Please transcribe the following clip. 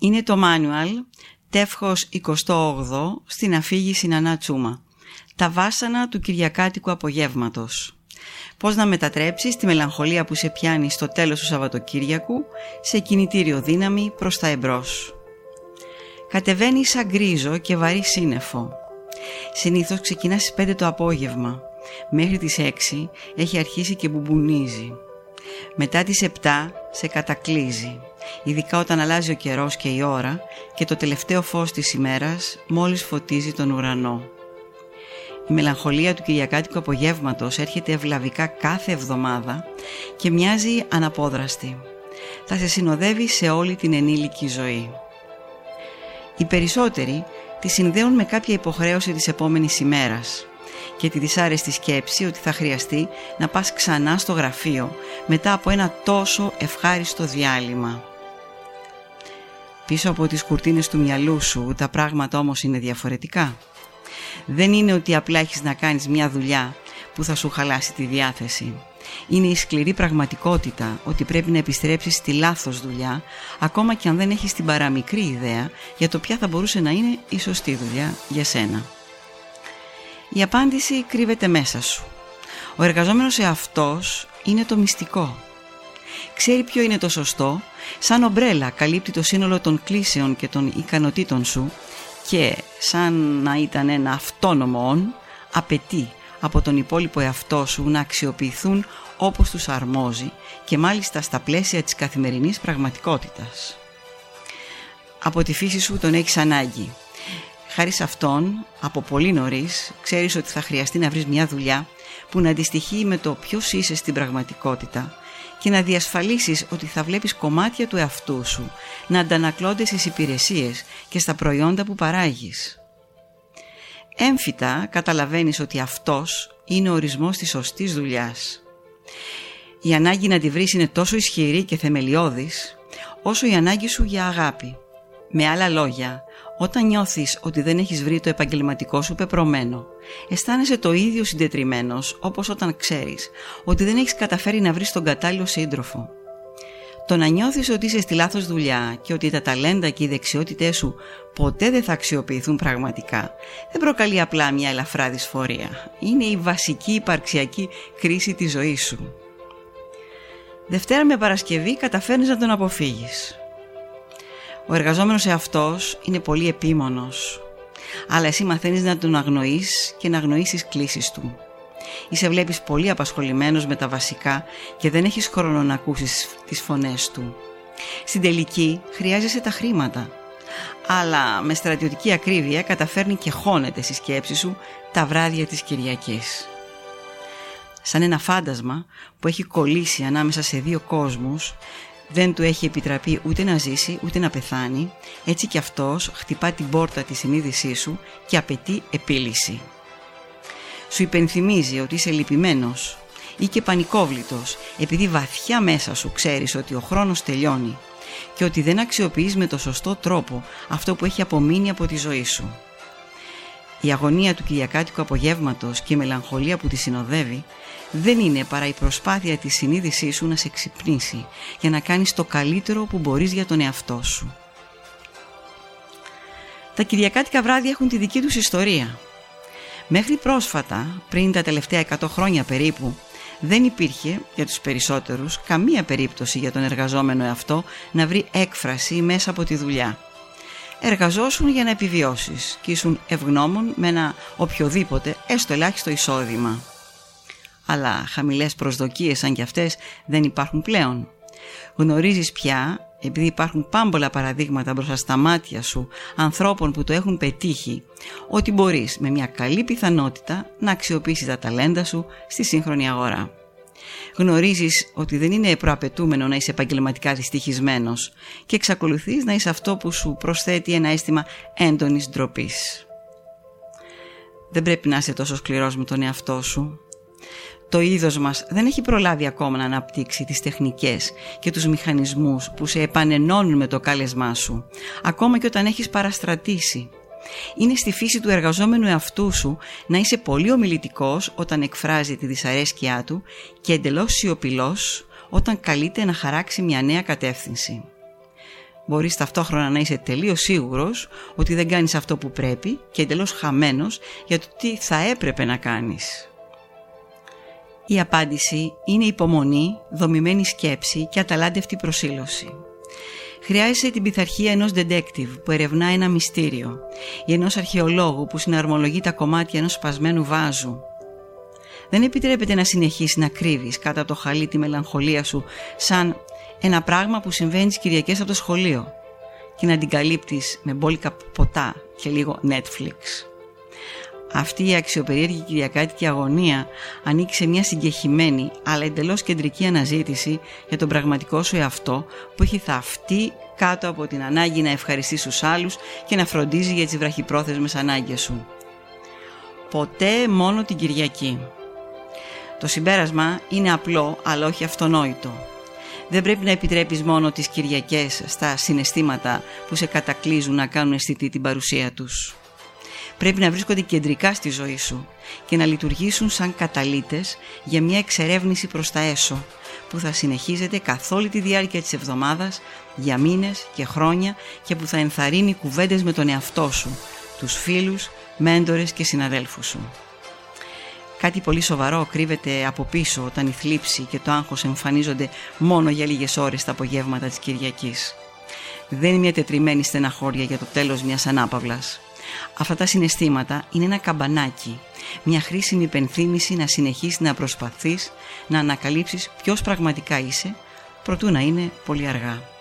Είναι το manual τεύχος 28 στην αφήγηση Νανά Τσούμα. Τα βάσανα του Κυριακάτικου απογεύματος. Πώς να μετατρέψεις τη μελαγχολία που σε πιάνει στο τέλος του Σαββατοκύριακου σε κινητήριο δύναμη προς τα εμπρός. Κατεβαίνει σαν γκρίζο και βαρύ σύννεφο. Συνήθως ξεκινά στις 5 το απόγευμα. Μέχρι τις 6 έχει αρχίσει και μπουμπουνίζει. Μετά τις 7 σε κατακλίζει, ειδικά όταν αλλάζει ο καιρός και η ώρα και το τελευταίο φως της ημέρας μόλις φωτίζει τον ουρανό. Η μελαγχολία του Κυριακάτικου απογεύματος έρχεται ευλαβικά κάθε εβδομάδα και μοιάζει αναπόδραστη. Θα σε συνοδεύει σε όλη την ενήλικη ζωή. Οι περισσότεροι τη συνδέουν με κάποια υποχρέωση της επόμενης ημέρας και τη δυσάρεστη σκέψη ότι θα χρειαστεί να πας ξανά στο γραφείο μετά από ένα τόσο ευχάριστο διάλειμμα. Πίσω από τις κουρτίνες του μυαλού σου τα πράγματα όμως είναι διαφορετικά. Δεν είναι ότι απλά έχεις να κάνεις μια δουλειά που θα σου χαλάσει τη διάθεση. Είναι η σκληρή πραγματικότητα ότι πρέπει να επιστρέψεις στη λάθος δουλειά ακόμα και αν δεν έχεις την παραμικρή ιδέα για το ποια θα μπορούσε να είναι η σωστή δουλειά για σένα. Η απάντηση κρύβεται μέσα σου. Ο εργαζόμενος εαυτός είναι το μυστικό. Ξέρει ποιο είναι το σωστό, σαν ομπρέλα καλύπτει το σύνολο των κλίσεων και των ικανοτήτων σου και σαν να ήταν ένα αυτόνομο όν, απαιτεί από τον υπόλοιπο εαυτό σου να αξιοποιηθούν όπως τους αρμόζει και μάλιστα στα πλαίσια της καθημερινής πραγματικότητας. Από τη φύση σου τον έχεις ανάγκη χάρη σε αυτόν, από πολύ νωρίς, ξέρεις ότι θα χρειαστεί να βρεις μια δουλειά που να αντιστοιχεί με το ποιος είσαι στην πραγματικότητα και να διασφαλίσεις ότι θα βλέπεις κομμάτια του εαυτού σου να αντανακλώνται στις υπηρεσίες και στα προϊόντα που παράγεις. Έμφυτα καταλαβαίνεις ότι αυτός είναι ο ορισμός της σωστής δουλειάς. Η ανάγκη να τη βρεις είναι τόσο ισχυρή και θεμελιώδης όσο η ανάγκη σου για αγάπη. Με άλλα λόγια, όταν νιώθεις ότι δεν έχεις βρει το επαγγελματικό σου πεπρωμένο, αισθάνεσαι το ίδιο συντετριμένος όπως όταν ξέρεις ότι δεν έχεις καταφέρει να βρεις τον κατάλληλο σύντροφο. Το να νιώθεις ότι είσαι στη λάθος δουλειά και ότι τα ταλέντα και οι δεξιότητές σου ποτέ δεν θα αξιοποιηθούν πραγματικά, δεν προκαλεί απλά μια ελαφρά δυσφορία. Είναι η βασική υπαρξιακή κρίση της ζωής σου. Δευτέρα με Παρασκευή καταφέρνεις να τον αποφύγεις. Ο εργαζόμενος εαυτός είναι πολύ επίμονος, αλλά εσύ μαθαίνεις να τον αγνοείς και να αγνοείς τις κλήσεις του. Είσαι βλέπεις πολύ απασχολημένος με τα βασικά και δεν έχεις χρόνο να ακούσεις τις φωνές του. Στην τελική χρειάζεσαι τα χρήματα, αλλά με στρατιωτική ακρίβεια καταφέρνει και χώνεται στη σκέψη σου τα βράδια της Κυριακής. Σαν ένα φάντασμα που έχει κολλήσει ανάμεσα σε δύο κόσμους δεν του έχει επιτραπεί ούτε να ζήσει ούτε να πεθάνει, έτσι κι αυτός χτυπά την πόρτα της συνείδησής σου και απαιτεί επίλυση. Σου υπενθυμίζει ότι είσαι λυπημένος ή και πανικόβλητος επειδή βαθιά μέσα σου ξέρεις ότι ο χρόνος τελειώνει και ότι δεν αξιοποιείς με το σωστό τρόπο αυτό που έχει απομείνει από τη ζωή σου. Η αγωνία του Κυριακάτικου απογεύματος και η μελαγχολία που τη συνοδεύει δεν είναι παρά η προσπάθεια της συνείδησής σου να σε ξυπνήσει για να κάνεις το καλύτερο που μπορείς για τον εαυτό σου. Τα Κυριακάτικα βράδια έχουν τη δική τους ιστορία. Μέχρι πρόσφατα, πριν τα τελευταία 100 χρόνια περίπου, δεν υπήρχε για τους περισσότερους καμία περίπτωση για τον εργαζόμενο εαυτό να βρει έκφραση μέσα από τη δουλειά. Εργαζόσουν για να επιβιώσεις και ήσουν ευγνώμων με ένα οποιοδήποτε έστω ελάχιστο εισόδημα αλλά χαμηλές προσδοκίες σαν κι αυτές δεν υπάρχουν πλέον. Γνωρίζεις πια, επειδή υπάρχουν πάμπολα παραδείγματα μπροστά στα μάτια σου ανθρώπων που το έχουν πετύχει, ότι μπορείς με μια καλή πιθανότητα να αξιοποιήσεις τα ταλέντα σου στη σύγχρονη αγορά. Γνωρίζεις ότι δεν είναι προαπαιτούμενο να είσαι επαγγελματικά δυστυχισμένος και εξακολουθείς να είσαι αυτό που σου προσθέτει ένα αίσθημα έντονης ντροπής. Δεν πρέπει να είσαι τόσο σκληρός με τον εαυτό σου το είδος μας δεν έχει προλάβει ακόμα να αναπτύξει τις τεχνικές και τους μηχανισμούς που σε επανενώνουν με το κάλεσμά σου, ακόμα και όταν έχεις παραστρατήσει. Είναι στη φύση του εργαζόμενου εαυτού σου να είσαι πολύ ομιλητικός όταν εκφράζει τη δυσαρέσκειά του και εντελώς σιωπηλός όταν καλείται να χαράξει μια νέα κατεύθυνση. μπορείς ταυτόχρονα να είσαι τελείως σίγουρος ότι δεν κάνεις αυτό που πρέπει και εντελώς χαμένος για το τι θα έπρεπε να κάνεις. Η απάντηση είναι υπομονή, δομημένη σκέψη και αταλάντευτη προσήλωση. Χρειάζεσαι την πειθαρχία ενός detective που ερευνά ένα μυστήριο ή ενός αρχαιολόγου που συναρμολογεί τα κομμάτια ενός σπασμένου βάζου. Δεν επιτρέπεται να συνεχίσεις να κρύβεις κάτω από το χαλί τη μελαγχολία σου σαν ένα πράγμα που συμβαίνει τις Κυριακές από το σχολείο και να την καλύπτεις με μπόλικα ποτά και λίγο Netflix. Αυτή η αξιοπερίεργη κυριακάτικη αγωνία ανήκει σε μια συγκεχημένη αλλά εντελώς κεντρική αναζήτηση για τον πραγματικό σου εαυτό που έχει θαυτεί κάτω από την ανάγκη να ευχαριστείς τους άλλους και να φροντίζει για τις βραχυπρόθεσμες ανάγκες σου. Ποτέ μόνο την Κυριακή. Το συμπέρασμα είναι απλό αλλά όχι αυτονόητο. Δεν πρέπει να επιτρέπεις μόνο τις Κυριακές στα συναισθήματα που σε κατακλείζουν να κάνουν αισθητή την παρουσία τους. Πρέπει να βρίσκονται κεντρικά στη ζωή σου και να λειτουργήσουν σαν καταλήτες για μια εξερεύνηση προς τα έσω που θα συνεχίζεται καθ' όλη τη διάρκεια της εβδομάδας για μήνες και χρόνια και που θα ενθαρρύνει κουβέντες με τον εαυτό σου, τους φίλους, μέντορες και συναδέλφους σου. Κάτι πολύ σοβαρό κρύβεται από πίσω όταν η θλίψη και το άγχος εμφανίζονται μόνο για λίγες ώρες τα απογεύματα της Κυριακής. Δεν είναι μια τετριμένη στεναχώρια για το τέλος μιας ανάπαυλας. Αυτά τα συναισθήματα είναι ένα καμπανάκι, μια χρήσιμη υπενθύμηση να συνεχίσεις να προσπαθείς να ανακαλύψεις ποιος πραγματικά είσαι, προτού να είναι πολύ αργά.